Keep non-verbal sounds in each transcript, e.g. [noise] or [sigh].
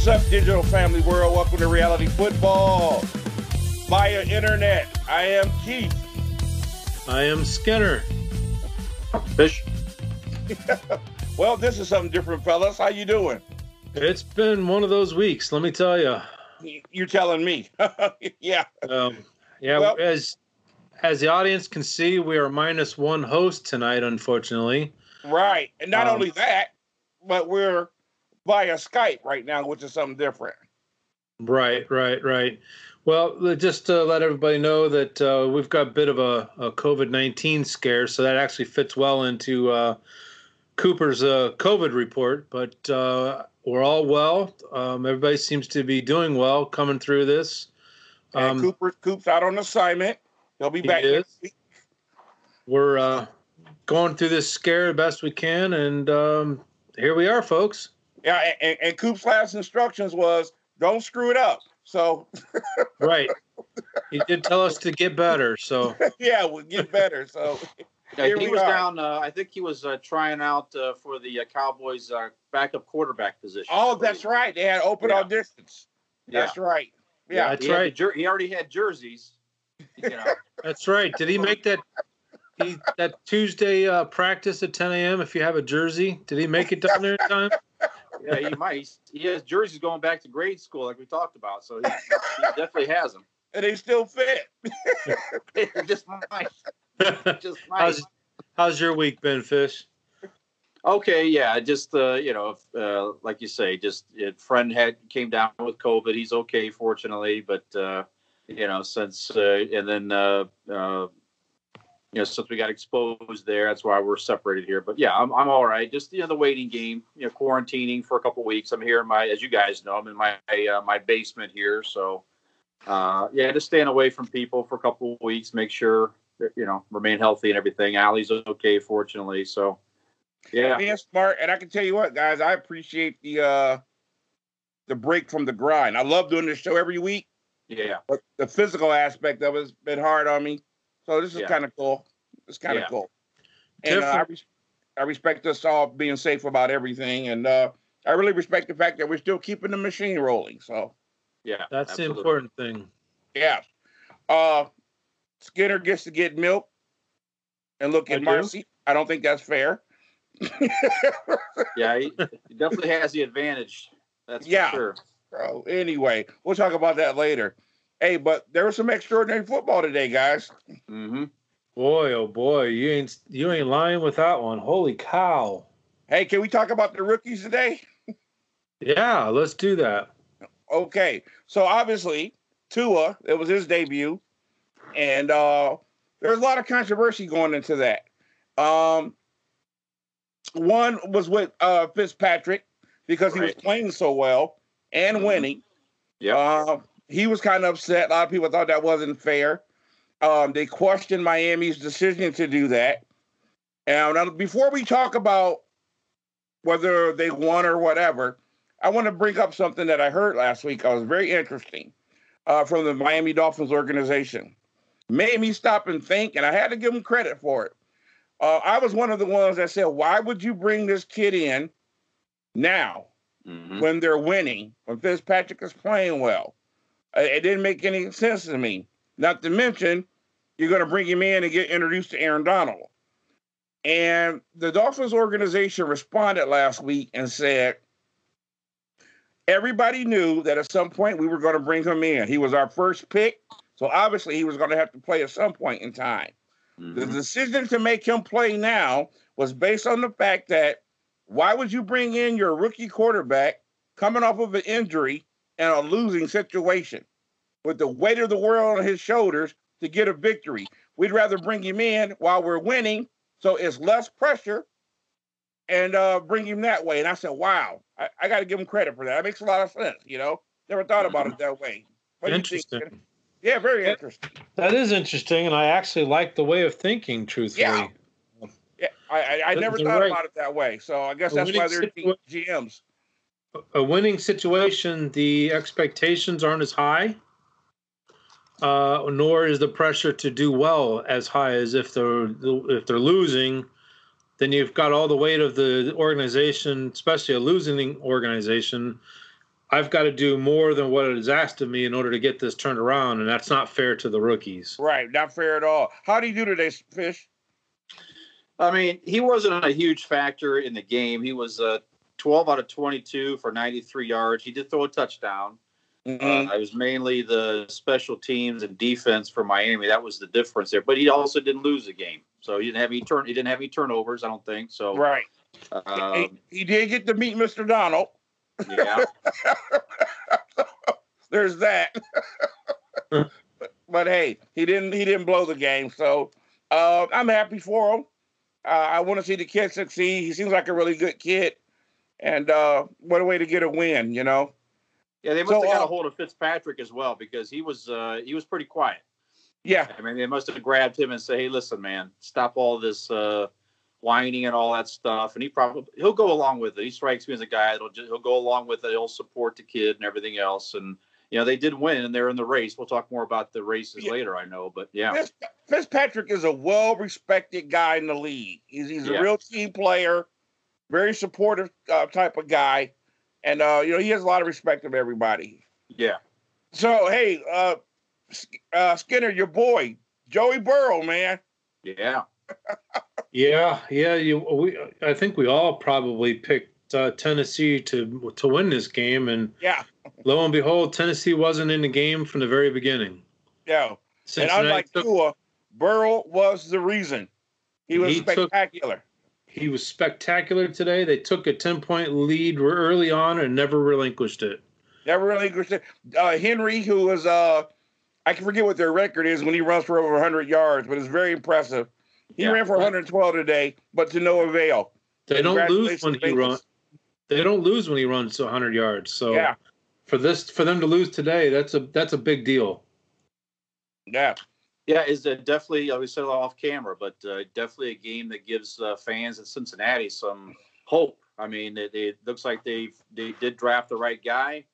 What's up, digital family world? Welcome to Reality Football via internet. I am Keith. I am Skinner. Fish. [laughs] well, this is something different, fellas. How you doing? It's been one of those weeks, let me tell you. You're telling me. [laughs] yeah. Um, yeah, well, as as the audience can see, we are minus one host tonight, unfortunately. Right. And not um, only that, but we're via Skype right now, which is something different. Right, right, right. Well, just to let everybody know that uh, we've got a bit of a, a COVID 19 scare, so that actually fits well into uh, Cooper's uh, COVID report. But uh, we're all well. Um, everybody seems to be doing well coming through this. Um, and Cooper, Coop's out on assignment. He'll be back next week. We're uh, going through this scare the best we can, and um, here we are, folks. Yeah, and, and Coop's last instructions was don't screw it up. So [laughs] right, he did tell us to get better. So [laughs] yeah, we'll get better. So [laughs] yeah, he was are. down. Uh, I think he was uh, trying out uh, for the uh, Cowboys' uh, backup quarterback position. Oh, that's right. They had open yeah. auditions. That's yeah. right. Yeah, yeah that's he right. Jer- he already had jerseys. You know. that's right. Did he make that? He, that Tuesday uh, practice at 10 a.m. If you have a jersey, did he make it down there in time? Yeah, he might. He has jerseys going back to grade school, like we talked about. So he, he [laughs] definitely has them. And they still fit. [laughs] just might. [laughs] Just might. How's, how's your week been, Fish? Okay, yeah, just uh, you know, uh, like you say, just a friend had came down with COVID. He's okay, fortunately, but uh, you know, since uh, and then uh, uh, you know, since we got exposed there, that's why we're separated here. But yeah, I'm, I'm all right. Just you know, the waiting game. You know, quarantining for a couple weeks. I'm here in my, as you guys know, I'm in my uh, my basement here. So uh, yeah, just staying away from people for a couple of weeks. Make sure that, you know remain healthy and everything. Allie's okay, fortunately. So yeah, being smart. And I can tell you what, guys, I appreciate the uh the break from the grind. I love doing this show every week. Yeah, but the physical aspect of it's been hard on me. So this is yeah. kind of cool. It's kind of yeah. cool. And uh, I, res- I respect us all being safe about everything, and uh, I really respect the fact that we're still keeping the machine rolling. So yeah, that's absolutely. the important thing. Yeah. Uh, Skinner gets to get milk and look at Marcy. I don't think that's fair. yeah, he, [laughs] he, definitely has the advantage. That's yeah. sure. So anyway, we'll talk about that later. Hey, but there was some extraordinary football today, guys. Mm-hmm. Boy, oh boy, you ain't you ain't lying with that one. Holy cow! Hey, can we talk about the rookies today? yeah, let's do that. Okay, so obviously Tua, it was his debut, and uh, there's a lot of controversy going into that. Um, one was with uh, Fitzpatrick because he was playing so well and mm-hmm. winning. Yeah. Uh, he was kind of upset. A lot of people thought that wasn't fair. Um, they questioned Miami's decision to do that. And before we talk about whether they won or whatever, I want to bring up something that I heard last week. I was very interesting uh, from the Miami Dolphins organization. Made me stop and think, and I had to give them credit for it. Uh, I was one of the ones that said, "Why would you bring this kid in now mm-hmm. when they're winning? When Fitzpatrick is playing well?" It didn't make any sense to me. Not to mention, you're going to bring him in and get introduced to Aaron Donald. And the Dolphins organization responded last week and said, everybody knew that at some point we were going to bring him in. He was our first pick. So obviously he was going to have to play at some point in time. Mm-hmm. The decision to make him play now was based on the fact that why would you bring in your rookie quarterback coming off of an injury in a losing situation with the weight of the world on his shoulders to get a victory. We'd rather bring him in while we're winning, so it's less pressure, and uh, bring him that way. And I said, wow, I, I got to give him credit for that. That makes a lot of sense. You know, never thought about it that way. What interesting. Yeah, very interesting. That is interesting, and I actually like the way of thinking. Truthfully, yeah, yeah I, I, I never thought right. about it that way. So I guess that's why they're situa- GMs a winning situation, the expectations aren't as high, uh, nor is the pressure to do well as high as if they're if they're losing. Then you've got all the weight of the organization, especially a losing organization, I've got to do more than what it is asked of me in order to get this turned around, and that's not fair to the rookies. Right, not fair at all. How do you do today, Fish? I mean, he wasn't a huge factor in the game. He was uh, 12 out of 22 for 93 yards. He did throw a touchdown. Mm-hmm. Uh, it was mainly the special teams and defense for Miami. That was the difference there. But he also didn't lose the game, so he didn't have any turn. He didn't have any turnovers. I don't think so. Right. Um, he, he, did get to meet Mr. Donald. Yeah. [laughs] There's that. but, [laughs] but, hey, he didn't. He didn't blow the game. So uh, I'm happy for him. Uh, I want to see the kid succeed. He seems like a really good kid, and uh, what a way to get a win, you know. Yeah, they must so, have got a uh, hold of Fitzpatrick as well because he was uh, he was pretty quiet. Yeah, I mean they must have grabbed him and say, "Hey, listen, man, stop all this uh, whining and all that stuff." And he probably he'll go along with it. He strikes me as a guy that'll just, he'll go along with it. He'll support the kid and everything else. And you know they did win and they're in the race. We'll talk more about the races yeah. later, I know, but yeah. Fitzpatrick is a well-respected guy in the league. He's he's a yeah. real team player, very supportive uh, type of guy and uh, you know he has a lot of respect of everybody. Yeah. So hey, uh, uh, Skinner, your boy Joey Burrow, man. Yeah. [laughs] yeah, yeah. You, we, I think we all probably picked uh, Tennessee to to win this game, and yeah, lo and behold, Tennessee wasn't in the game from the very beginning. Yeah, Cincinnati and unlike took, Tua, Burrow was the reason. He was he spectacular. Took, he was spectacular today. They took a 10 point lead early on and never relinquished it. Never relinquished it. Uh, Henry, who was, uh, I can forget what their record is when he runs for over 100 yards, but it's very impressive. He yeah. ran for 112 today, but to no avail. They don't lose when he runs. They don't lose when he runs to 100 yards. So yeah. for this, for them to lose today, that's a that's a big deal. Yeah, yeah, is definitely. We said off camera, but uh, definitely a game that gives uh, fans in Cincinnati some hope. I mean, it, it, looks like they they did draft the right guy,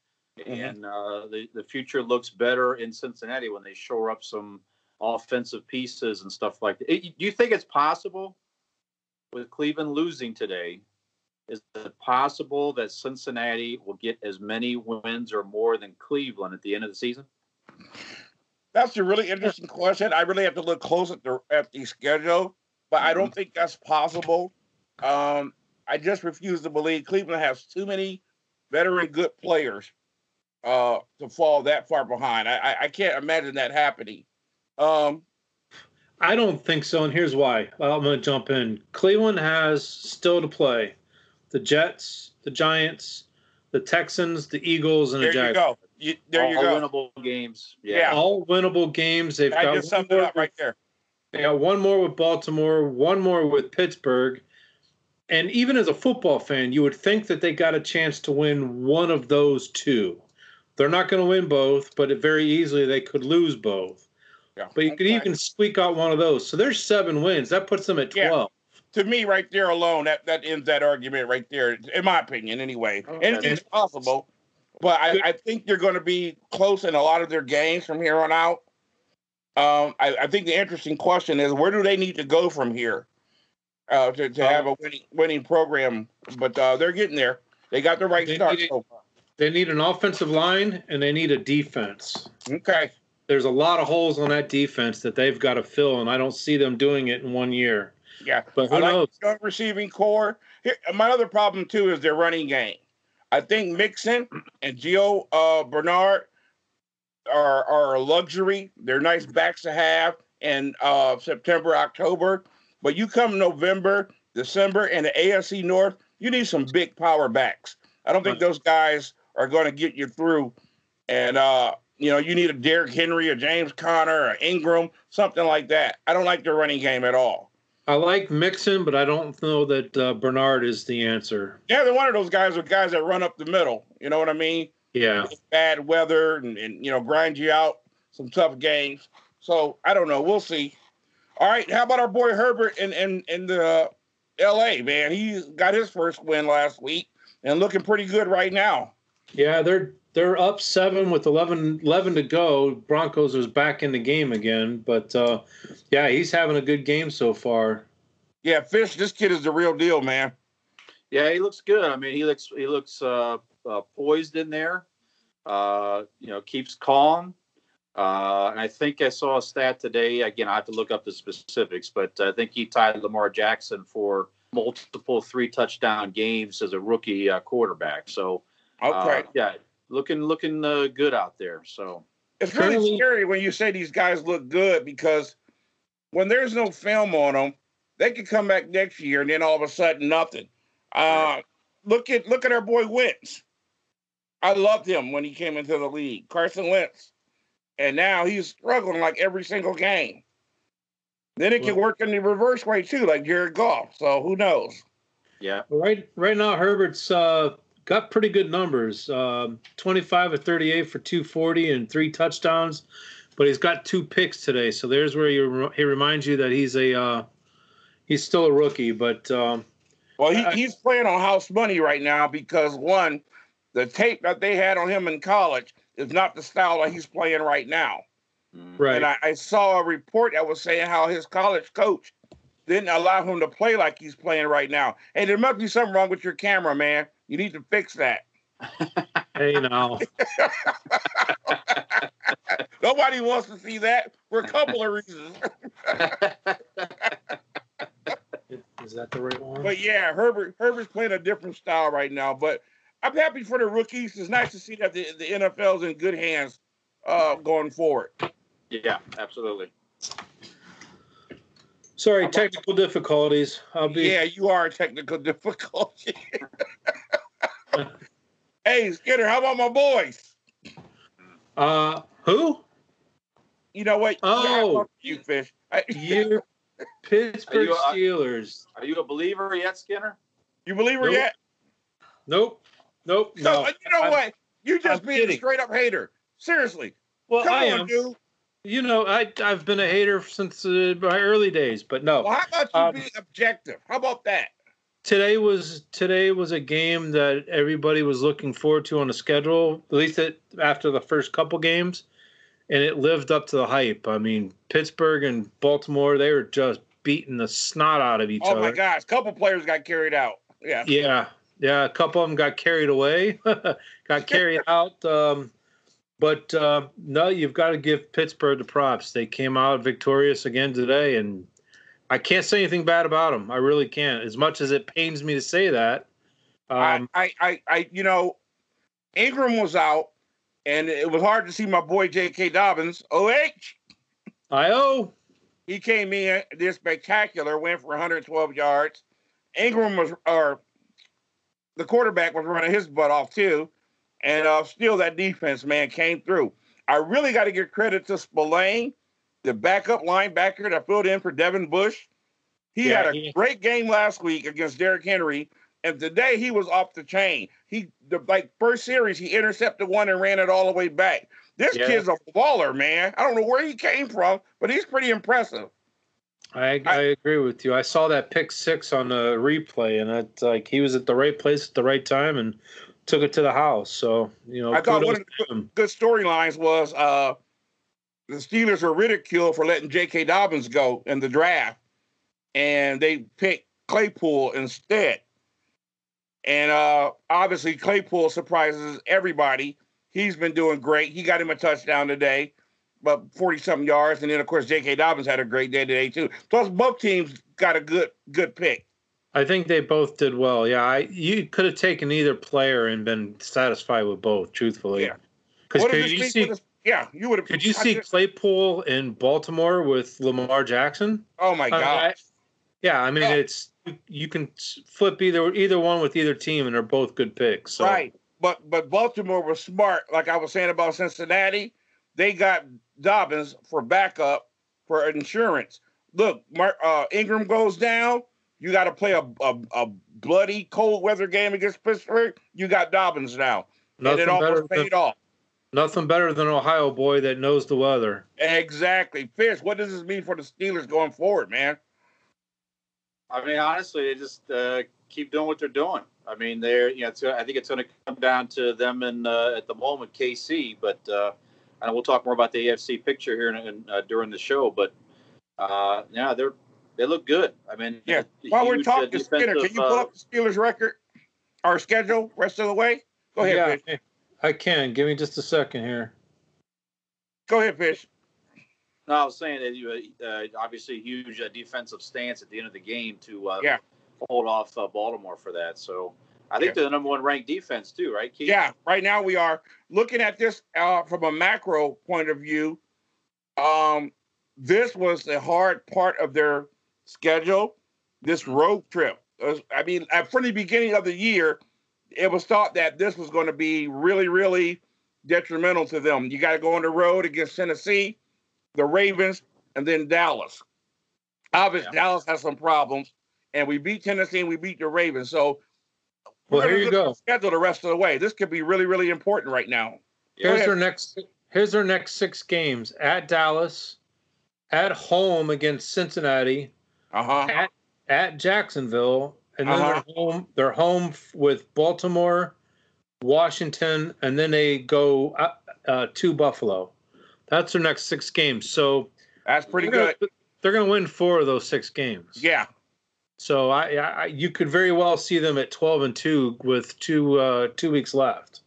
mm-hmm. and uh, the the future looks better in Cincinnati when they shore up some offensive pieces and stuff like that. do you think it's possible with Cleveland losing today? Is it possible that Cincinnati will get as many wins or more than Cleveland at the end of the season? That's a really interesting question. I really have to look close at the at the schedule, but I don't mm-hmm. think that's possible. Um, I just refuse to believe Cleveland has too many veteran good players uh, to fall that far behind. I, I, I can't imagine that happening. Um, I don't think so, and here's why. I'm going to jump in. Cleveland has still to play the Jets, the Giants, the Texans, the Eagles, and there the Jaguars. You go. You, there all you go. winnable games. Yeah. yeah. All winnable games. They've I got just summed it up right there. They got one more with Baltimore, one more with Pittsburgh. And even as a football fan, you would think that they got a chance to win one of those two. They're not going to win both, but very easily they could lose both. Yeah, but you could even squeak out one of those. So there's seven wins. That puts them at 12. Yeah. To me, right there alone, that, that ends that argument right there, in my opinion, anyway. Okay. Anything's possible but I, I think they're going to be close in a lot of their games from here on out. Um, I, I, think the interesting question is where do they need to go from here uh, to, to have a um, winning, winning program? But uh, they're getting there. They got the right they start so far. They need an offensive line and they need a defense. Okay. There's a lot of holes on that defense that they've got to fill, and I don't see them doing it in one year. Yeah, but who I knows? Like receiving corps. Here, my other problem too is their running game. I think Mixon and Gio uh, Bernard are are a luxury. They're nice backs to have in uh, September, October. But you come November, December, and the AFC North, you need some big power backs. I don't think those guys are going to get you through. And uh, you know, you need a Derrick Henry, a James Conner, or Ingram, something like that. I don't like their running game at all. I like Mixon, but I don't know that uh, Bernard is the answer. Yeah, they're one of those guys with guys that run up the middle. You know what I mean? Yeah. Bad weather and, and you know grind you out some tough games. So I don't know. We'll see. All right. How about our boy Herbert in in in the uh, L.A. Man? He got his first win last week and looking pretty good right now. Yeah, they're they're up seven with 11, 11 to go. Broncos is back in the game again, but uh, yeah, he's having a good game so far. Yeah, Fish, this kid is the real deal, man. Yeah, he looks good. I mean, he looks he looks uh, uh, poised in there. Uh, you know, keeps calm. Uh, and I think I saw a stat today. Again, I have to look up the specifics, but I think he tied Lamar Jackson for multiple three touchdown games as a rookie uh, quarterback. So, Okay. uh, yeah, looking looking uh, good out there. So, It's really scary when you say these guys look good because when there's no film on them, they could come back next year and then all of a sudden nothing. Uh, look at look at our boy Wentz. I loved him when he came into the league, Carson Wentz, and now he's struggling like every single game. Then it can work in the reverse way too, like Jared Goff. So who knows? yeah, Right, right now Herbert's uh, got pretty good numbers. Um, 25 or 38 for 240 and three touchdowns, but he's got two picks today. So there's where you, he reminds you that he's a uh, he's still a rookie. But um, Well, he, I- he's playing on house money right now because one, the tape that they had on him in college is not the style that he's playing right now. Mm. right, And I, I saw a report that was saying how his college coach didn't allow him to play like he's playing right now. Hey, there must be something wrong with your camera, man. You need to fix that. hey now, [laughs] Nobody wants to see that for a couple of reasons. [laughs] is that the right one? But yeah, Herbert Herbert's playing a different style right now. But I'm happy for the rookies. It's nice to see that the, the NFL's in good hands uh, going forward. yeah, absolutely. Sorry, technical difficulties. I'll be. Yeah, you are a technical [laughs] difficulty. hey, Skinner, how about my boys? Uh, who? You know what? Oh. Yeah, I love you fish. I- [laughs] You, Pittsburgh Are you, uh, Steelers. Are you a believer yet, Skinner? you believer her Nope. yet? Nope, nope, No. no. you know I'm- what? You just I'm being a straight up hater. Seriously. Well, Come I on, am. dude. You know, I I've been a hater since uh, my early days, but no. Well, how about you Um, be objective? How about that? today was today was a game that everybody was looking forward to on the schedule, at least it, after the first couple games, and it lived up to the hype. I mean, Pittsburgh and Baltimore, they were just beating the snot out of each Oh other. Oh my gosh, a couple players got carried out. Yeah. Yeah, yeah, a couple of them got carried away, [laughs] got carried out. Um, but uh, no, you've got to give Pittsburgh the props. They came out victorious again today, and I can't say anything bad about them. I really can't. As much as it pains me to say that, um, I, I, I, you know, Ingram was out, and it was hard to see my boy J.K. Dobbins. OH, I owe. he came in this spectacular, went for 112 yards. Ingram was, or the quarterback was running his butt off too, and uh, still that defense man came through. I really got to give credit to Spillane, the backup linebacker that filled in for Devin Bush. He Yeah, had a he- great game last week against Derrick Henry, and today he was off the chain. He the like first series he intercepted one and ran it all the way back. This Yeah. kid's a baller, man. I don't know where he came from, but he's pretty impressive. I, I agree with you. I saw that pick six on the replay, and it's like he was at the right place at the right time and took it to the house. So you know, I thought one of the good storylines was uh, the Steelers were ridiculed for letting J.K. Dobbins go in the draft, and they picked Claypool instead. And uh, obviously, Claypool surprises everybody. He's been doing great. He got him a touchdown today, but 40 something yards. And then, of course, J.K. Dobbins had a great day today, too. Plus, both teams got a good good pick. I think they both did well. Yeah, I you could have taken either player and been satisfied with both. Truthfully, Yeah. Because could you see this- Yeah, you would have. could you see Claypool in Baltimore with Lamar Jackson? Oh, my I- God. I- yeah, I mean Yeah. it's you can flip either either one with either team, and they're both good picks. So. Right. But but Baltimore was smart, like I was saying about Cincinnati. They got Dobbins for backup for insurance. Look, Mark, uh, Ingram goes down. You got to play a, a a bloody cold weather game against Pittsburgh. You got Dobbins now, Nothing and it better almost than paid off. nothing better than Ohio boy that knows the weather. Exactly, Fish. What does this mean for the Steelers going forward, man? I mean, honestly, they just uh, keep doing what they're doing. I mean, they're you know, it's, I think it's going to come down to them and uh, at the moment KC, but uh, and we'll talk more about the AFC picture here in, in, uh, during the show. But uh, yeah, they're they look good. I mean, Yeah. While we're huge, uh, talking Skinner, can you defensive, pull uh, up the Steelers record, our schedule, rest of the way? Go ahead, yeah, Fish. I can. Give me just a second here. Go ahead, Fish. No, I was saying that you uh, obviously a huge uh, defensive stance at the end of the game to uh, Yeah. hold off uh, Baltimore for that. So I think Yeah. they're the number one ranked defense too, right, Keith? Yeah, right now we are looking at this uh, from a macro point of view. Um, this was the hard part of their schedule. This road trip. I mean, from the beginning of the year, it was thought that this was going to be really, really detrimental to them. You got to go on the road against Tennessee, the Ravens, and then Dallas. Obviously, Yeah. Dallas has some problems, and we beat Tennessee and we beat the Ravens. So, Well, here you go. Schedule the rest of the way. This could be really, really important right now. Here's their next. Here's their next six games: at Dallas, at home against Cincinnati, Uh huh. at at Jacksonville, and then Uh-huh. they're home. They're home with Baltimore, Washington, and then they go uh, uh, to Buffalo. That's their next six games. So That's pretty they're good. Gonna, they're going to win four of those six games. Yeah. So I, I, you could very well see them at twelve and two with two uh, two weeks left,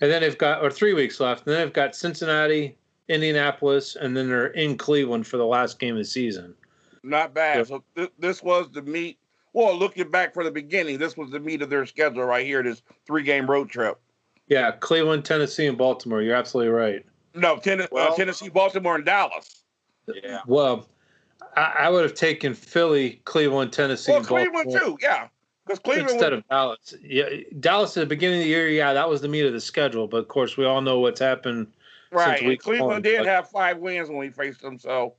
and then they've got or three weeks left, and then they've got Cincinnati, Indianapolis, and then they're in Cleveland for the last game of the season. Not bad. Yeah. So th- this was the meat. Well, looking back for the beginning, this was the meat of their schedule right here. This three-game road trip. Yeah, Cleveland, Tennessee, and Baltimore. You're absolutely right. No, Ten- uh, Tennessee, Baltimore, and Dallas. Yeah. Well, I, I would have taken Philly, Cleveland, Tennessee, Well, and Cleveland Baltimore too. Yeah, because Cleveland. instead was- of Dallas. Yeah, Dallas at the beginning of the year, yeah, that was the meat of the schedule. But of course, we all know what's happened. right. since and week Cleveland one, did but- have five wins when we faced them. So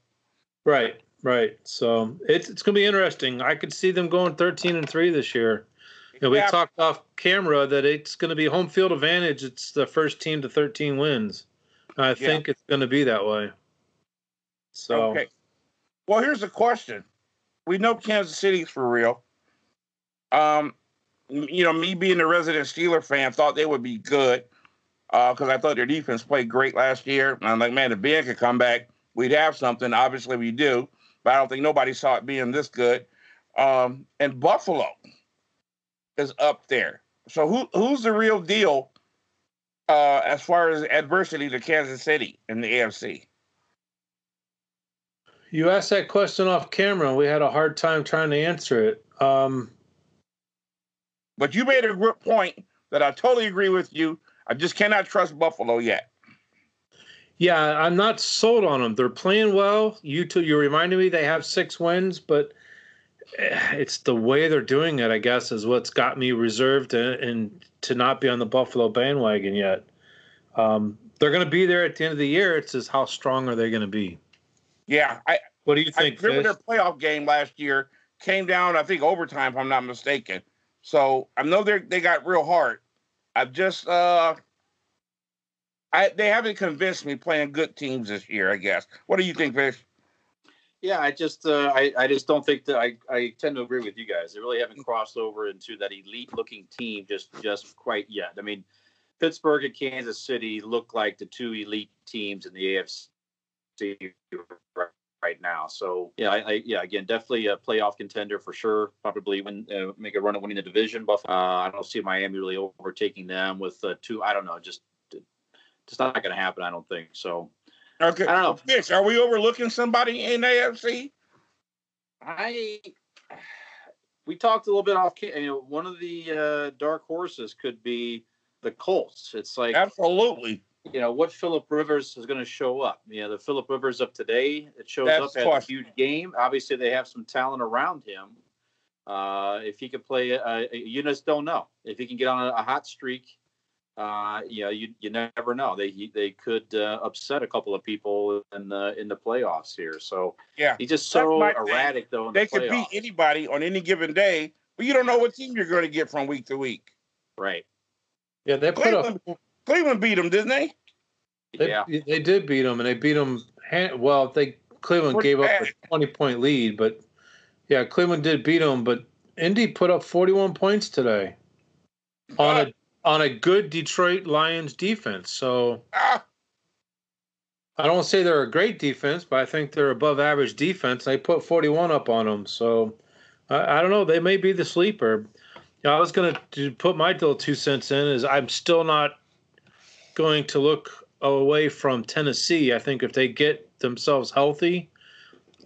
Right, right. So it's it's going to be interesting. I could see them going 13 and three this year. You know, we Yeah. talked off camera that it's going to be home field advantage. It's the first team to 13 wins. I think it's going to be that way. So okay. Well, here's the question. We know Kansas City's for real. Um, you know, me being a resident Steeler fan, thought they would be good because I thought their defense played great last year. And I'm like, man, if Ben could come back, we'd have something. Obviously, we do, but I don't think nobody saw it being this good. Um, and Buffalo is up there. So who who's the real deal uh, as far as adversity to Kansas City in the AFC? you asked that question off camera. We had a hard time trying to answer it. Um, But you made a good point that I totally agree with you. I just cannot trust Buffalo yet. Yeah, I'm not sold on them. They're playing well. You two, you reminded me they have six wins, but eh, it's the way they're doing it. I guess is what's got me reserved and, and to not be on the Buffalo bandwagon yet. Um, they're going to be there at the end of the year. It's just how strong are they going to be? Yeah, I, What do you I think, remember Fish? their playoff game last year came down, I think, overtime, if I'm not mistaken. So I know they they got real hard. I've just uh I they haven't convinced me playing good teams this year, I guess. What do you think, Fish? Yeah, I just uh, I, I just don't think that I, I tend to agree with you guys. They really haven't crossed over into that elite looking team just just quite yet. I mean, Pittsburgh and Kansas City look like the two elite teams in the AFC right, now. So yeah, I, I yeah again definitely a playoff contender for sure. Probably win uh, make a run at winning the division. But uh, I don't see Miami really overtaking them with uh, two. I don't know, just just not going to happen. I don't think so. Okay. I don't know. Fish, are we overlooking somebody in AFC? I we talked a little bit off. You know, one of the uh, dark horses could be the Colts. It's like Absolutely. you know what Philip Rivers is going to show up. You know, the Philip Rivers of today. It shows That's up at a huge game. Obviously, they have some talent around him. Uh, if he could play, uh, you just don't know if he can get on a, a hot streak. Uh, you know, you you never know. They he, they could uh, upset a couple of people in the in the playoffs here. So Yeah. he's just so my thing. erratic though. In They the could beat anybody on any given day, but you don't know what team you're going to get from week to week. Right. Yeah, they put up. Cleveland, Cleveland beat them, didn't they? They, yeah. they did beat them, and they beat them. Well, they Cleveland Pretty gave up a twenty point lead, but yeah, Cleveland did beat them. But Indy put up forty one points today on a on a good Detroit Lions defense. So Ah, I don't say they're a great defense, but I think they're above average defense. They put forty one up on them. So I, I don't know. They may be the sleeper. Yeah, I was going to put my little two cents in. Is I'm still not going to look away from Tennessee. I think if they get themselves healthy,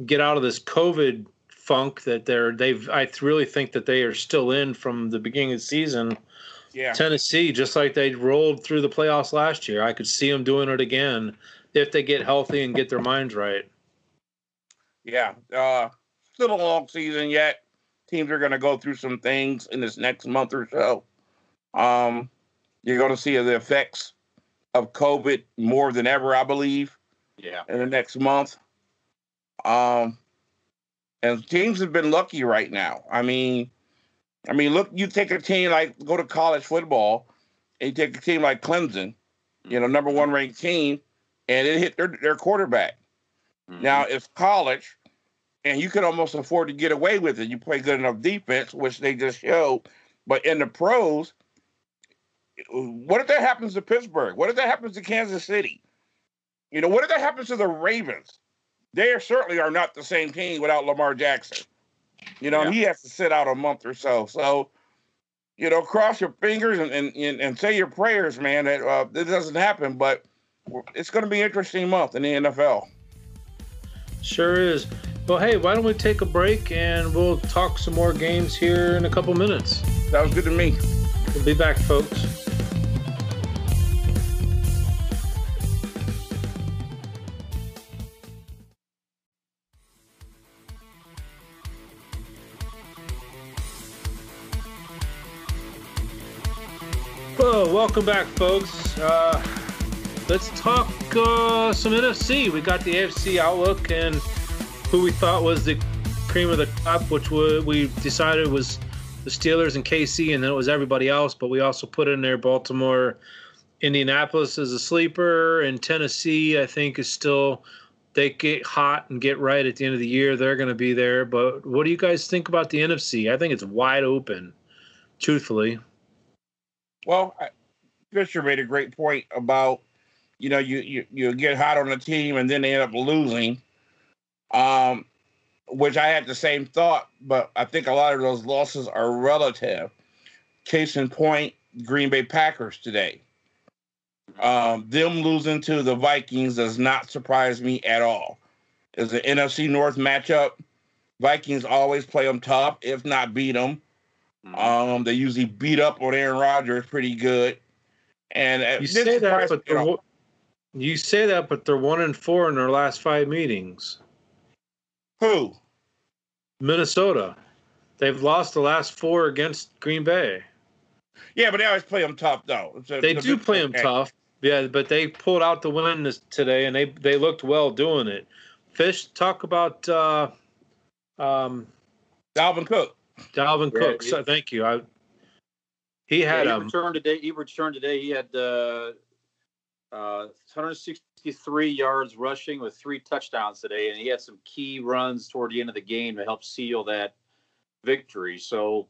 get out of this COVID funk that they're they've I really think that they are still in from the beginning of the season. Yeah. Tennessee, just like they rolled through the playoffs last year, I could see them doing it again if they get healthy and get their minds right. Yeah. Uh, still a long season yet. Teams are going to go through some things in this next month or so. Um, you're going to see the effects of COVID more than ever, I believe. Yeah. In the next month. Um, and teams have been lucky right now. I mean, I mean, look, you take a team like go to college football, and you take a team like Clemson, you know, number one ranked team, and it hit their their quarterback. Mm-hmm. Now it's college, and you can almost afford to get away with it. You play good enough defense, which they just showed. But in the pros, what if that happens to Pittsburgh? What if that happens to Kansas City? You know, what if that happens to the Ravens? They certainly are not the same team without Lamar Jackson. You know, yeah. he has to sit out a month or so. So, you know, cross your fingers and and, and say your prayers, man. That uh, this doesn't happen, but it's going to be an interesting month in the NFL. Sure is. Well, hey, why don't we take a break and we'll talk some more games here in a couple minutes? Sounds good to me. We'll be back, folks. Welcome back, folks. Uh, let's talk uh, some NFC. We got the AFC outlook and who we thought was the cream of the crop, which we decided was the Steelers and KC, and then it was everybody else. But we also put in there Baltimore, Indianapolis as a sleeper, and Tennessee. I think is still they get hot and get right at the end of the year. They're going to be there. But what do you guys think about the NFC? I think it's wide open, truthfully. Well, Fisher made a great point about you know you you, you get hot on the team and then they end up losing, um, which I had the same thought, but I think a lot of those losses are relative. Case in point, Green Bay Packers today. Um, them losing to the Vikings does not surprise me at all. It's an NFC North matchup. Vikings always play them tough, if not beat them. Mm-hmm. Um, they usually beat up on Aaron Rodgers pretty good. And uh, you say that, but you, know, you say that, but they're one and four in their last five meetings. Who? Minnesota. They've lost the last four against Green Bay. Yeah, but they always play them tough, though. A, they do play them tough. Yeah, but they pulled out the win this, today, and they they looked well doing it. Fish, talk about uh, um, Dalvin Cook. Dalvin yeah, Cook. So, thank you. I he had yeah, he um, returned today. He returned today. He had uh, uh, 163 yards rushing with three touchdowns today, and he had some key runs toward the end of the game to help seal that victory. So,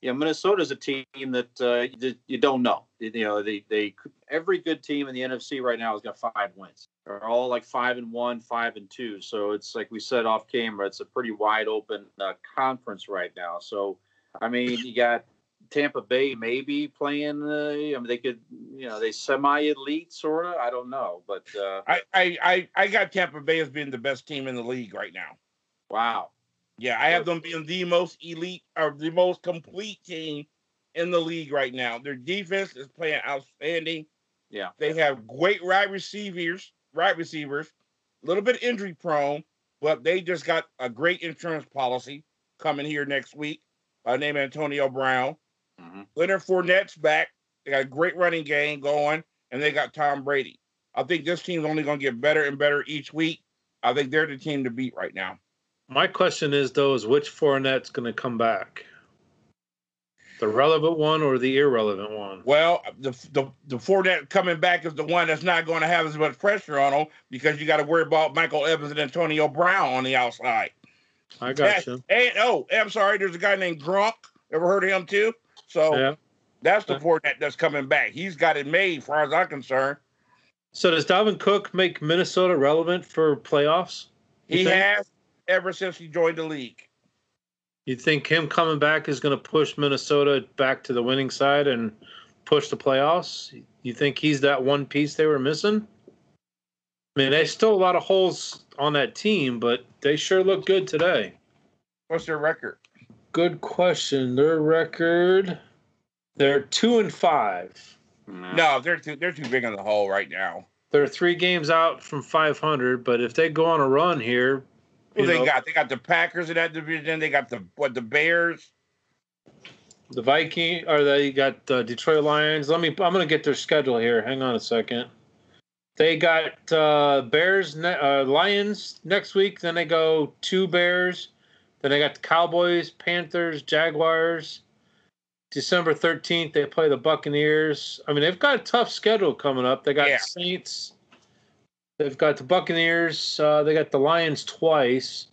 yeah, Minnesota's a team that uh, you don't know. You know, they they every good team in the NFC right now has got five wins. They're all like five and one, five and two. So it's like we said off camera, it's a pretty wide open uh, conference right now. So, I mean, you got Tampa Bay maybe playing. Uh, I mean, they could, you know, they semi-elite sort of. I don't know, but uh, I, I, I, I got Tampa Bay as being the best team in the league right now. Wow. Yeah, I have them being the most elite or the most complete team in the league right now. Their defense is playing outstanding. Yeah, they have great wide receivers, wide receivers, a little bit injury prone, but they just got a great insurance policy coming here next week by name Antonio Brown. Mm-hmm. Leonard Fournette's back. They got a great running game going, and they got Tom Brady. I think this team's only going to get better and better each week. I think they're the team to beat right now. My question is, though, is which Fournette's going to come back? The relevant one or the irrelevant one? Well, the the the Fournette coming back is the one that's not going to have as much pressure on him because you got to worry about Michael Evans and Antonio Brown on the outside. I got you. And oh, I'm sorry. There's a guy named Gronk. Ever heard of him too? So yeah. that's the Fournette that's coming back. He's got it made, as far as I'm concerned. So does Dalvin Cook make Minnesota relevant for playoffs? He think? has ever since he joined the league. You think him coming back is going to push Minnesota back to the winning side and push the playoffs? You think he's that one piece they were missing? I mean, there's still a lot of holes on that team, but they sure look good today. What's their record? Good question. Their record, they're two and five. No, they're too they're too big in the hole right now. They're three games out from 500, but if they go on a run here, Who you they know, got? They got the Packers in that division. They got the what the Bears. the Viking or they got the Detroit Lions. Let me. I'm going to get their schedule here. Hang on a second. They got uh, Bears, ne- uh, Lions next week. Then they go two Bears. Then I got the Cowboys, Panthers, Jaguars. December 13th, they play the Buccaneers. I mean, they've got a tough schedule coming up. They got Yeah. Saints. They've got the Buccaneers. Uh, they got the Lions twice.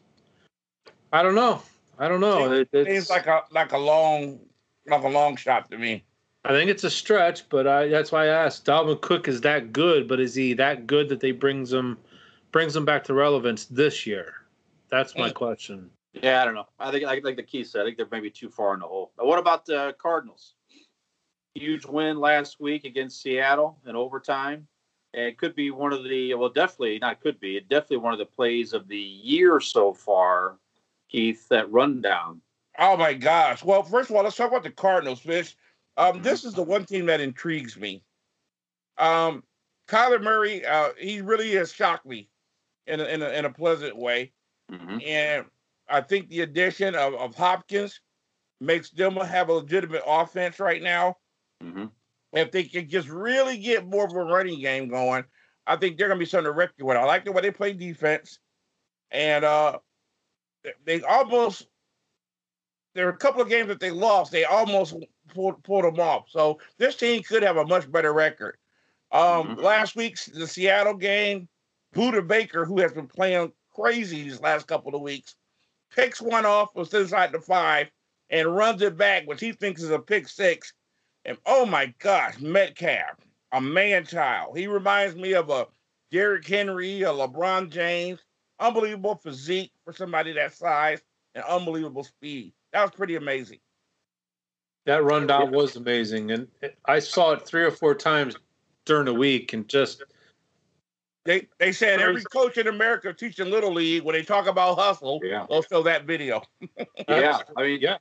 I don't know. I don't know. It, Seems it's like a like a long like a long shot to me. I think it's a stretch, but I, that's why I asked. Dalvin Cook is that good, but is he that good that they brings him brings him back to relevance this year? That's my Mm. question. Yeah, I don't know. I think, like, like the key said, I think they're maybe too far in the hole. But what about the Cardinals? Huge win last week against Seattle in overtime. It could be one of the, well, definitely, not could be, definitely one of the plays of the year so far, Keith, that rundown. Oh my gosh! Well, first of all, let's talk about the Cardinals, Fish. Um, this is the one team that intrigues me. Um, Kyler Murray, uh, he really has shocked me in a, in a, in a pleasant way. Mm-hmm. And I think the addition of, of Hopkins makes them have a legitimate offense right now. Mm-hmm. If they can just really get more of a running game going, I think they're going to be something to reckon with. I like the way they play defense. And uh, they almost, there are a couple of games that they lost, they almost pulled, pulled them off. So this team could have a much better record. Um, Mhm. Last week's the Seattle game, Budda Baker, who has been playing crazy these last couple of weeks, picks one off, was inside the five, and runs it back, which he thinks is a pick six. And oh my gosh, Metcalf, a man child. He reminds me of a Derrick Henry, a LeBron James. Unbelievable physique for somebody that size and unbelievable speed. That was pretty amazing. That rundown was amazing, and I saw it three or four times during the week, and just They they said every coach in America teaching little league when they talk about hustle, Yeah. they'll show that video. [laughs] Yeah. I mean, yeah.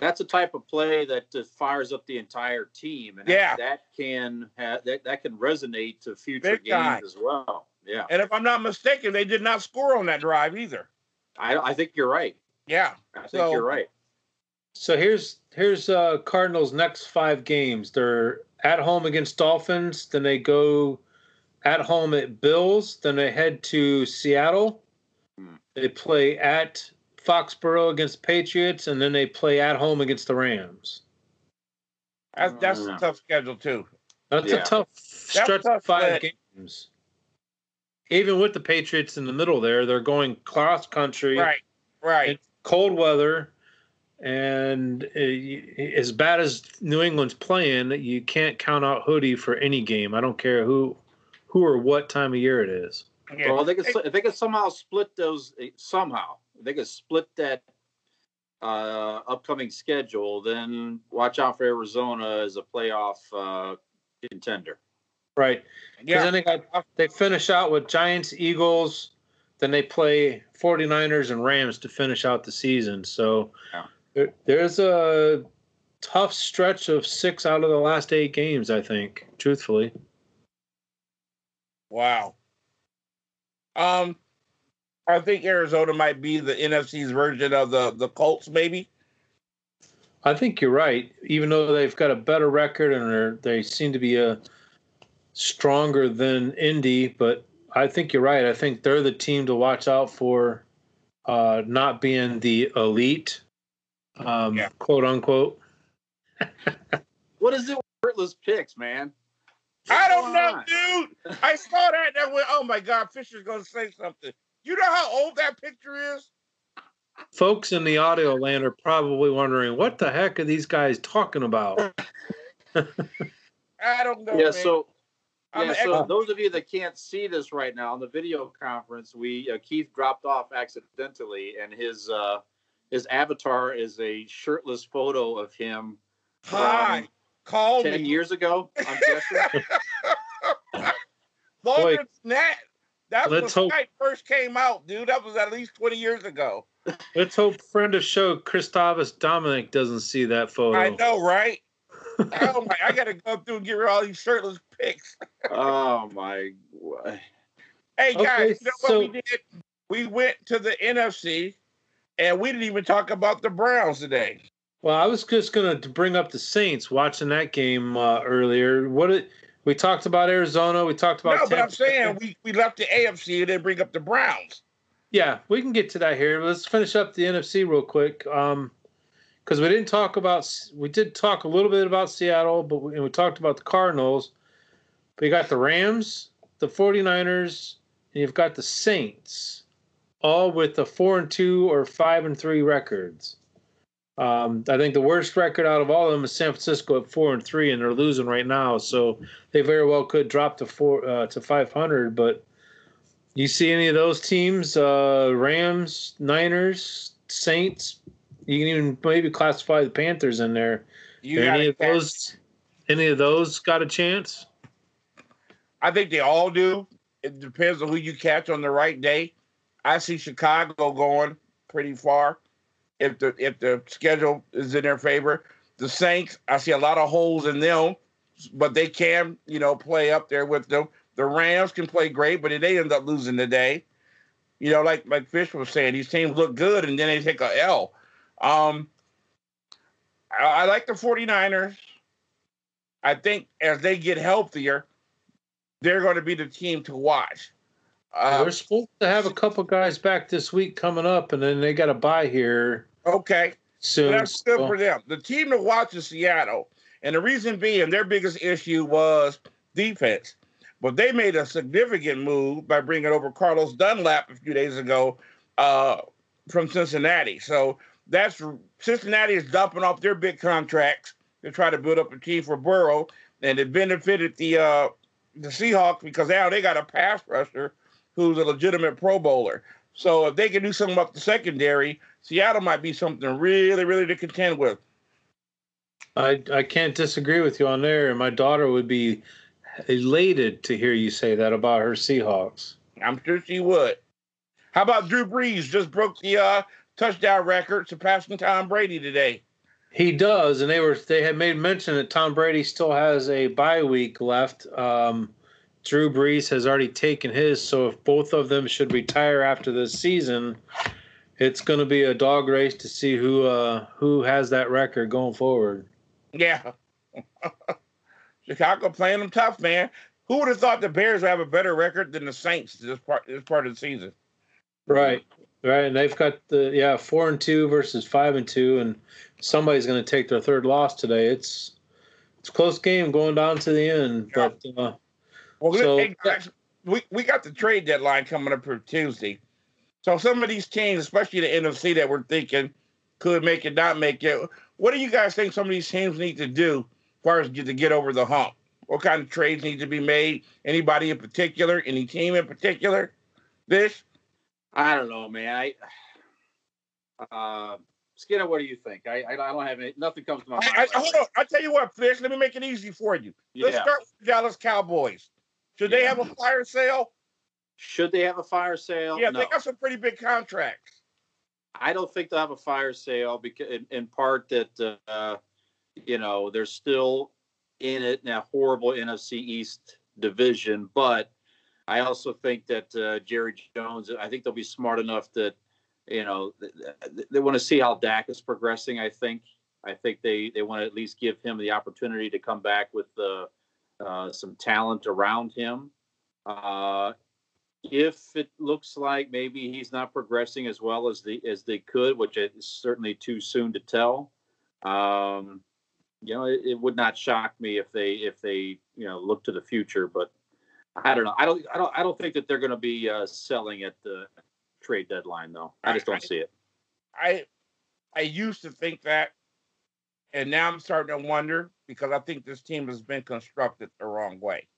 that's a type of play that just fires up the entire team. And Yeah. that can have, that, that can resonate to future Big time. games as well. Yeah. And if I'm not mistaken, they did not score on that drive either. I, I think you're right. Yeah. I think So- you're right. So here's here's uh, Cardinals' next five games. They're at home against Dolphins, then they go at home at Bills, then they head to Seattle. Hmm. They play at Foxborough against Patriots, and then they play at home against the Rams. That's that's a Mm. tough schedule too. That's Yeah. a tough stretch tough of five split. games. Even with the Patriots in the middle there, they're going cross country. Right. Right. It's cold weather, and uh, as bad as New England's playing, you can't count out hoodie for any game. I don't care who, who or what time of year it is. Yeah. Well, they could if they could somehow split those eh, somehow they could split that uh, upcoming schedule. Then watch out for Arizona as a playoff uh, contender. Right. 'Cause yeah. Then they got they finish out with Giants, Eagles, then they play 49ers and Rams to finish out the season. So Yeah. there, there's a tough stretch of six out of the last eight games. I think, truthfully. Wow. Um, I think Arizona might be the NFC's version of the the Colts, maybe. I think you're right. Even though they've got a better record and they're, they seem to be a stronger than Indy, but I think you're right. I think they're the team to watch out for, uh, not being the elite, um, Yeah. quote unquote. [laughs] What is it with picks, man? I don't know, dude. I saw that and I went, oh my God, Fisher's gonna say something. You know how old that picture is? Folks in the audio land are probably wondering what the heck are these guys talking about? [laughs] I don't know. Yeah. man. So I'm yeah, so ex- those of you that can't see this right now on the video conference, we uh, Keith dropped off accidentally, and his uh, his avatar is a shirtless photo of him. Hi, call ten me. years ago. I'm guessing. [laughs] Longer Boy. than that. That's when Let's hope- Skype first came out, dude. That was at least 20 years ago. Let's hope friend of show Christovus Dominic doesn't see that photo. I know, right? oh my! I gotta go through and get rid of all these shirtless pics. [laughs] oh my! Hey Okay, guys, you know so- what we did? We went to the NFC, and we didn't even talk about the Browns today. Well, I was just going to bring up the Saints watching that game uh, earlier. What it, we talked about Arizona, we talked about no, but I'm saying we, we left the AFC and then bring up the Browns. Yeah, we can get to that here. Let's finish up the NFC real quick. Um, because we didn't talk about, we did talk a little bit about Seattle, but we, and we talked about the Cardinals. But you got the Rams, the 49ers, and you've got the Saints, all with the four and two or five and three records. Um, I think the worst record out of all of them is San Francisco at four and three, and they're losing right now. So they very well could drop to four uh, to five hundred. But you see any of those teams? Uh, Rams, Niners, Saints. You can even maybe classify the Panthers in there. You any of catch- those? Any of those got a chance? I think they all do. It depends on who you catch on the right day. I see Chicago going pretty far if the if the schedule is in their favor. The Saints, I see a lot of holes in them, but they can, you know, play up there with them. The Rams can play great, but they end up losing today. You know, like like Fish was saying, these teams look good and then they take a L. Um, I, I like the 49ers. I think as they get healthier, they're going to be the team to watch. Uh, We're supposed to have a couple guys back this week coming up, and then they got a bye here okay, soon. that's good so- for them. The team to watch is Seattle, and the reason being their biggest issue was defense. But they made a significant move by bringing over Carlos Dunlap a few days ago uh, from Cincinnati. So that's Cincinnati is dumping off their big contracts to try to build up a team for Burrow, and it benefited the uh, the Seahawks because now they got a pass rusher who's a legitimate Pro Bowler. So if they can do something about the secondary, Seattle might be something really, really to contend with. I I can't disagree with you on there. And my daughter would be elated to hear you say that about her Seahawks. I'm sure she would. How about Drew Brees? Just broke the uh, touchdown record, surpassing Tom Brady today. He does, and they were they had made mention that Tom Brady still has a bye week left. Um, Drew Brees has already taken his, so if both of them should retire after this season, it's going to be a dog race to see who uh, who has that record going forward. Yeah. [laughs] Chicago playing them tough, man. Who would have thought the Bears would have a better record than the Saints this part this part of the season? Right, right, and they've got the yeah four and two versus five and two, and somebody's going to take their third loss today. It's it's a close game going down to the end, Yeah. but uh, Well, So- hey, guys, we, we got the trade deadline coming up for Tuesday. So some of these teams, especially the NFC that we're thinking could make it, not make it. What do you guys think some of these teams need to do as far as get to get over the hump? What kind of trades need to be made? Anybody in particular? Any team in particular? This? I don't know, man. I uh, Skinner, what do you think? I I, I don't have any. Nothing comes to my mind. I, I, hold on. I'll tell you what, Fish. Let me make it easy for you. Let's Yeah. start with the Dallas Cowboys. Should they have a fire sale? Should they have a fire sale? Yeah, no. they got some pretty big contracts. I don't think they'll have a fire sale because, in, in part, that uh, you know they're still in it in that horrible NFC East division. But I also think that uh, Jerry Jones. I think they'll be smart enough that you know th- th- they want to see how Dak is progressing. I think. I think they they want to at least give him the opportunity to come back with uh, uh, some talent around him. Uh, if it looks like maybe he's not progressing as well as the as they could, which is certainly too soon to tell. Um, you know, it, it would not shock me if they if they you know look to the future, but I don't know. I don't I don't I don't think that they're going to be uh, selling at the trade deadline though. I just don't see it. I I used to think that, and now I'm starting to wonder because I think this team has been constructed the wrong way,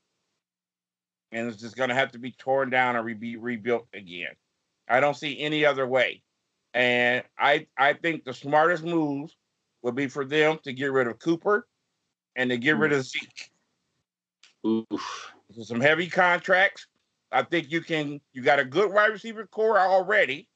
and it's just going to have to be torn down and be rebuilt again. I don't see any other way. And I I think the smartest moves would be for them to get rid of Cooper and to get rid mm. of Zeke. Oof. So some heavy contracts. I think you can you got a good wide receiver corps already.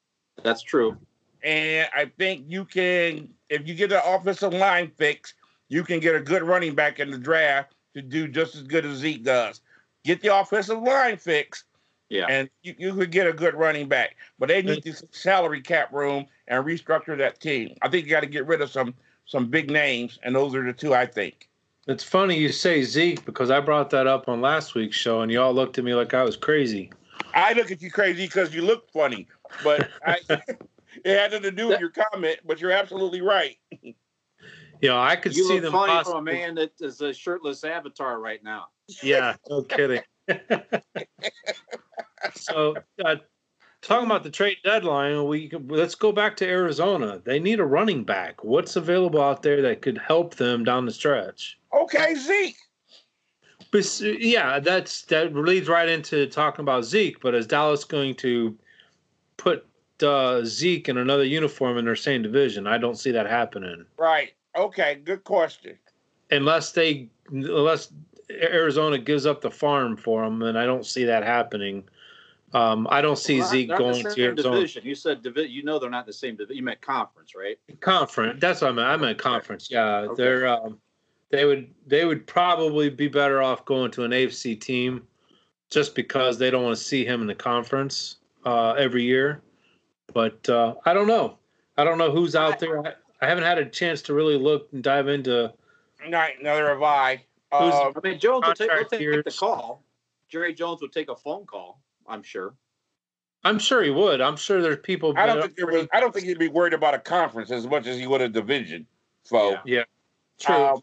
That's true. And I think you can, if you get the offensive line fix, you can get a good running back in the draft to do just as good as Zeke does. Get the offensive line fixed, Yeah. and you, you could get a good running back. But they need the salary cap room and restructure that team. I think you got to get rid of some some big names, and those are the two I think. It's funny you say Zeke because I brought that up on last week's show, and y'all looked at me like I was crazy. I look at you crazy because you look funny, but [laughs] I, it had nothing to do with your comment. But you're absolutely right. You know, I could You see look them funny possibly. from a man that is a shirtless avatar right now. Yeah, no kidding. so, uh, talking about the trade deadline, we let's go back to Arizona. They need a running back. What's available out there that could help them down the stretch? Okay, Zeke. But yeah, that's that leads right into talking about Zeke. But is Dallas going to put uh, Zeke in another uniform in their same division? I don't see that happening Right. Okay. Good question. unless they unless Arizona gives up the farm for him. And I don't see that happening. Um, I don't see Well, Zeke going to Arizona division. You said divi- You know they're not the same division. You meant conference, right? conference. That's what I meant. I meant conference. Yeah, Okay. they're um, they would they would probably be better off going to an AFC team, just because they don't want to see him in the conference uh, every year. But uh, I don't know. I don't know who's out there. I, I haven't had a chance to really look and dive into. Not neither have I. Who's- Uh, I mean, Jones would take, would Contract take the call. Jerry Jones would take a phone call. I'm sure. I'm sure he would. I'm sure there's people. I don't think there was, I don't think he'd be worried about a conference as much as he would a division. So Yeah. True. um,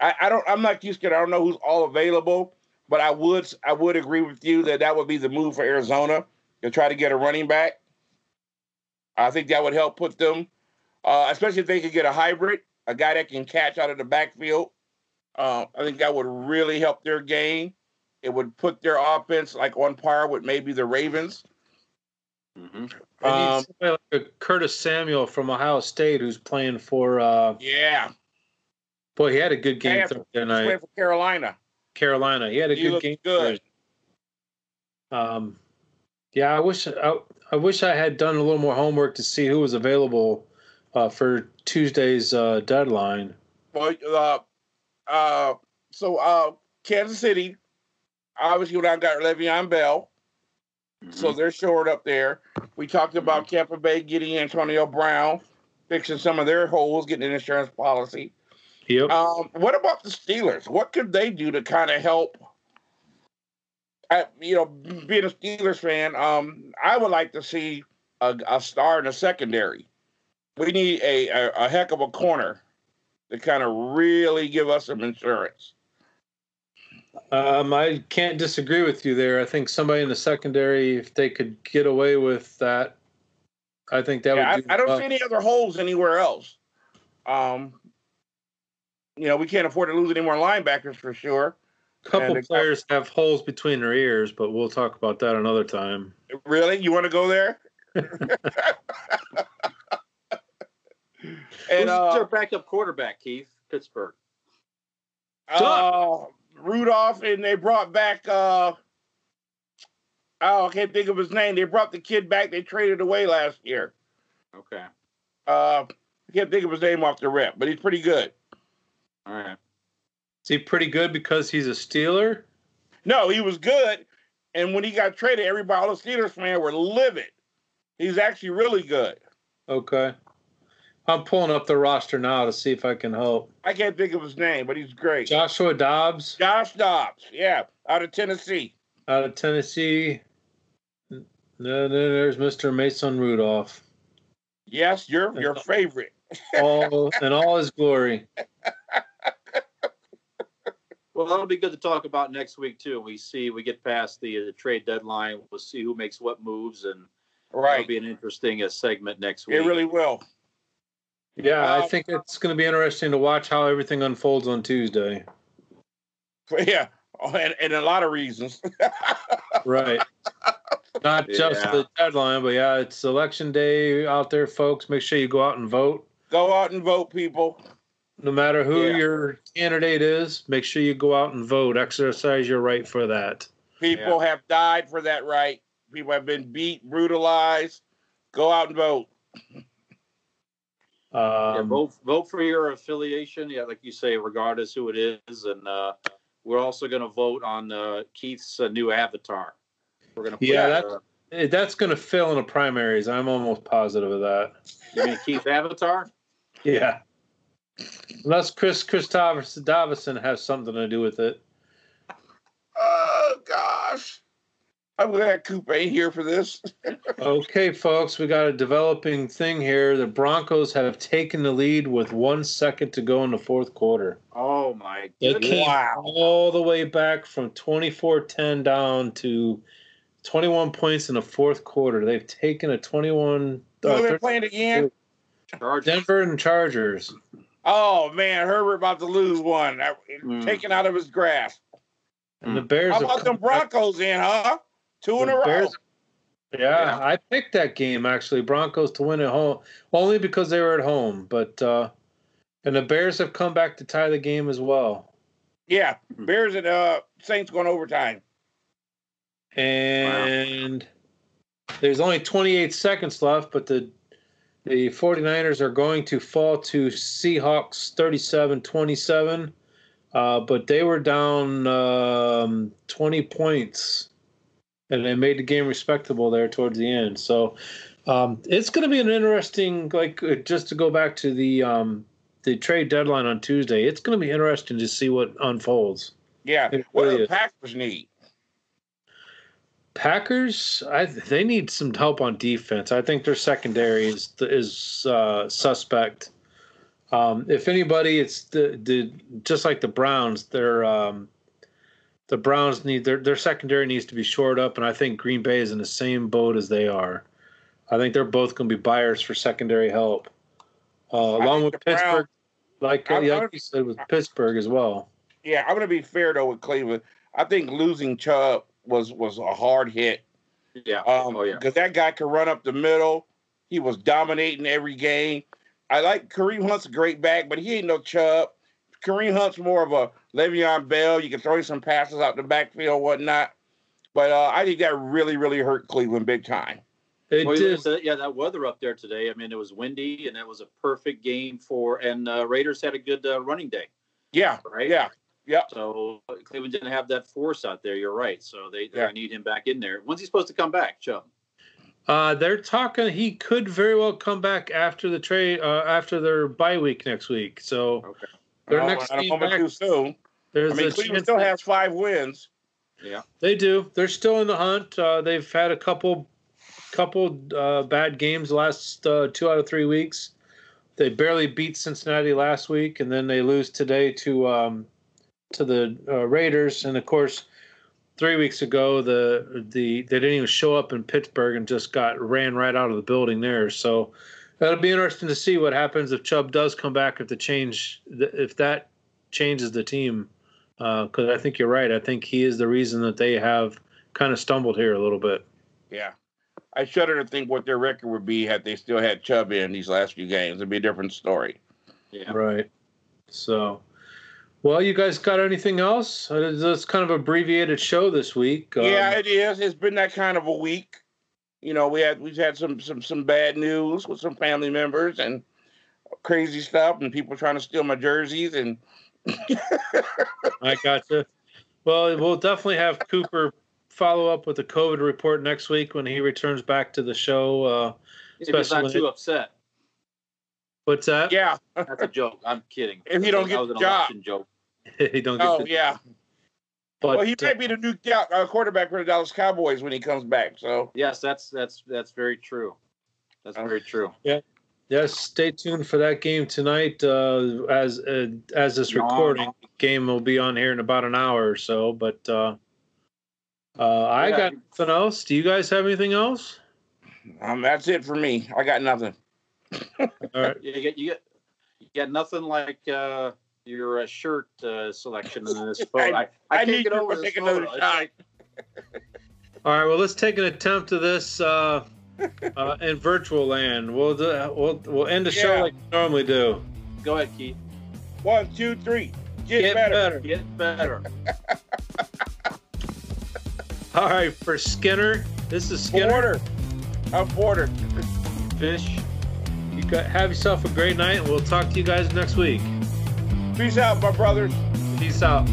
I, I don't. I'm not used to. It. I don't know who's all available, but I would. I would agree with you that that would be the move for Arizona to try to get a running back. I think that would help put them, uh, especially if they could get a hybrid, a guy that can catch out of the backfield. Uh, I think that would really help their game. It would put their offense like on par with maybe the Ravens. hmm need um, like a Curtis Samuel from Ohio State who's playing for. Uh, Yeah, boy, he had a good game Thursday night. playing for Carolina. Carolina. He had a He good game. good. Um, yeah, I wish I, I wish I had done a little more homework to see who was available uh, for Tuesday's uh, deadline. Well, uh, uh, so uh, Kansas City, obviously, when I got Le'Veon Bell, so Mm-hmm. they're short up there. We talked about Tampa Bay getting Antonio Brown, fixing some of their holes, getting an insurance policy. Yep. Um, what about the Steelers? What could they do to kind of help? I, you know, being a Steelers fan, um, I would like to see a, a star in the secondary. We need a, a, a heck of a corner to kind of really give us some insurance. Um, I can't disagree with you there. I think somebody in the secondary, if they could get away with that, I think that Yeah, would. do I don't well. see any other holes anywhere else. Um, you know, we can't afford to lose any more linebackers for sure. A couple and the- players have holes between their ears, but we'll talk about that another time. Really, you want to go there? [laughs] [laughs] Who's and uh, their backup quarterback, Keith? Pittsburgh. uh, Rudolph, and they brought back. Uh, oh, I can't think of his name. They brought the kid back. They traded away last year. Okay. Uh, I can't think of his name off the rip, but he's pretty good. All right. Is he pretty good because he's a Steeler? No, he was good. And when he got traded, everybody, all the Steelers fans were livid. He's actually really good. Okay. I'm pulling up the roster now to see if I can help. I can't think of his name, but he's great. Joshua Dobbs Josh Dobbs, yeah, out of Tennessee. out of Tennessee. No, no, there's Mr. Mason Rudolph. Yes, your your favorite. All in all his glory. Well, that'll be good to talk about next week too. We see we get past the, the trade deadline. We'll see who makes what moves, and that'll Right. be an interesting uh, segment next week. It really will. Yeah, I Um, think it's going to be interesting to watch how everything unfolds on Tuesday. [laughs] Yeah. Oh, and, and a lot of reasons. [laughs] Right. Not just Yeah. the deadline, but yeah, it's election day out there, folks. Make sure you go out and vote. Go out and vote, people. No matter who Yeah. your candidate is, make sure you go out and vote. Exercise your right for that. People have died for that right. People have been beat, brutalized. Go out and vote. Yeah, Um, vote vote for your affiliation. Yeah, like you say, regardless who it is, and uh, we're also going to vote on uh, Keith's uh, new avatar. We're going to put, Yeah, uh, that's- eh, that's going to fill in the primaries. I'm almost positive of that. you mean Keith Avatar? Yeah. Unless Chris Christopherson Davison has something to do with it. Oh gosh. I'm glad Coop ain't here for this. Okay, folks, we got a developing thing here. The Broncos have taken the lead with one second to go in the fourth quarter. Oh my They goodness! came Wow. all the way back from 24-10 down to 21 points in the fourth quarter. They've taken a 21 Who uh, they're playing again? Chargers. Denver and Chargers. Oh man, Herbert about to lose one. Mm. Taken out of his grasp. And the Bears How about them Broncos in, huh? Two in The a row. Yeah, Yeah. I picked that game actually, Broncos to win at home, only because they were at home. But uh and the Bears have come back to tie the game as well. Yeah. Bears and uh Saints going overtime. And there's only 28 seconds left, but the the 49ers are going to fall to Seahawks 37-27. Uh, but they were down um, 20 points, and they made the game respectable there towards the end. So um, it's going to be an interesting, like uh, just to go back to the um, the trade deadline on Tuesday. It's going to be interesting to see what unfolds. Yeah. It What really do the. Packers need? Packers, I they need some help on defense. I think their secondary is is uh, suspect. Um, if anybody, it's the the just like the Browns. Their um, the Browns need their their secondary needs to be shored up, and I think Green Bay is in the same boat as they are. I think they're both going to be buyers for secondary help, uh, along with the Browns- Pittsburgh, like uh, I'm- yeah, I'm- like you said with Pittsburgh as well. Yeah, I'm gonna be fair though with Cleveland. I think losing Chubb was was a hard hit. Yeah. Um, oh yeah. because that guy could run up the middle. He was dominating every game. I like Kareem Hunt's a great back, but he ain't no Chubb. Kareem Hunt's more of a Le'Veon Bell. You can throw some passes out the backfield, whatnot. But uh, I think that really, really hurt Cleveland big time. It Well, did. that- yeah, that weather up there today. I mean, it was windy, and that was a perfect game for. And uh, Raiders had a good uh, running day, Yeah, right? yeah, yeah. So Cleveland didn't have that force out there. You're right. So they, they Yeah. need him back in there. When's he supposed to come back, Chubb? Uh, they're talking he could very well come back after the trade, uh, after their bye week next week. So Okay. their Oh, next I don't game know back, too soon. There's I mean, Cleveland still has five wins. Yeah. They do. They're still in the hunt. Uh, they've had a couple, couple uh, bad games the last uh, two out of three weeks. They barely beat Cincinnati last week, and then they lose today to um, to the uh, Raiders. And of course, three weeks ago, the the they didn't even show up in Pittsburgh and just got ran right out of the building there. So that'll be interesting to see what happens if Chubb does come back. If the change, if that changes the team because I think you're right. I think he is the reason that they have kind of stumbled here a little bit. Yeah. I shudder to think what their record would be had they still had Chubb in these last few games. It'd be a different story. Yeah. Right. So, well, you guys got anything else? Uh, It's kind of abbreviated show this week. Um, yeah, it is. It's been that kind of a week. You know, we had we've had some some some bad news with some family members and crazy stuff, and people trying to steal my jerseys and I got you. Well, we'll definitely have Cooper follow up with the COVID report next week when he returns back to the show. Uh, If he's not too when upset. what's that? yeah. That's a joke. I'm kidding. If he don't get was the job. joke. [laughs] he don't get Oh the- yeah. But well, he uh, might be the new uh, quarterback for the Dallas Cowboys when he comes back. So Yes, that's that's that's very true. That's very true. Yes, stay tuned for that game tonight. Uh, as uh, as this No. recording game will be on here in about an hour or so. But uh, uh, I Yeah. got nothing else. Do you guys have anything else? um, that's it for me. I got nothing. All right. [laughs] You get you get you got nothing like uh, your uh, shirt uh, selection in this [laughs] photo. I, I, I can't need get over to this take another photo. It's shot. like- All right. Well, let's take an attempt to this uh, in virtual land. We'll do, we'll we'll end the show like we normally do. Go ahead, Keith. One, two, three. Get, Get better. better. Get better. [laughs] All right. For Skinner, this is Skinner. Porter. I'm Porter. Fish. You got, have yourself a great night, and we'll talk to you guys next week. Peace out, my brothers. Peace out.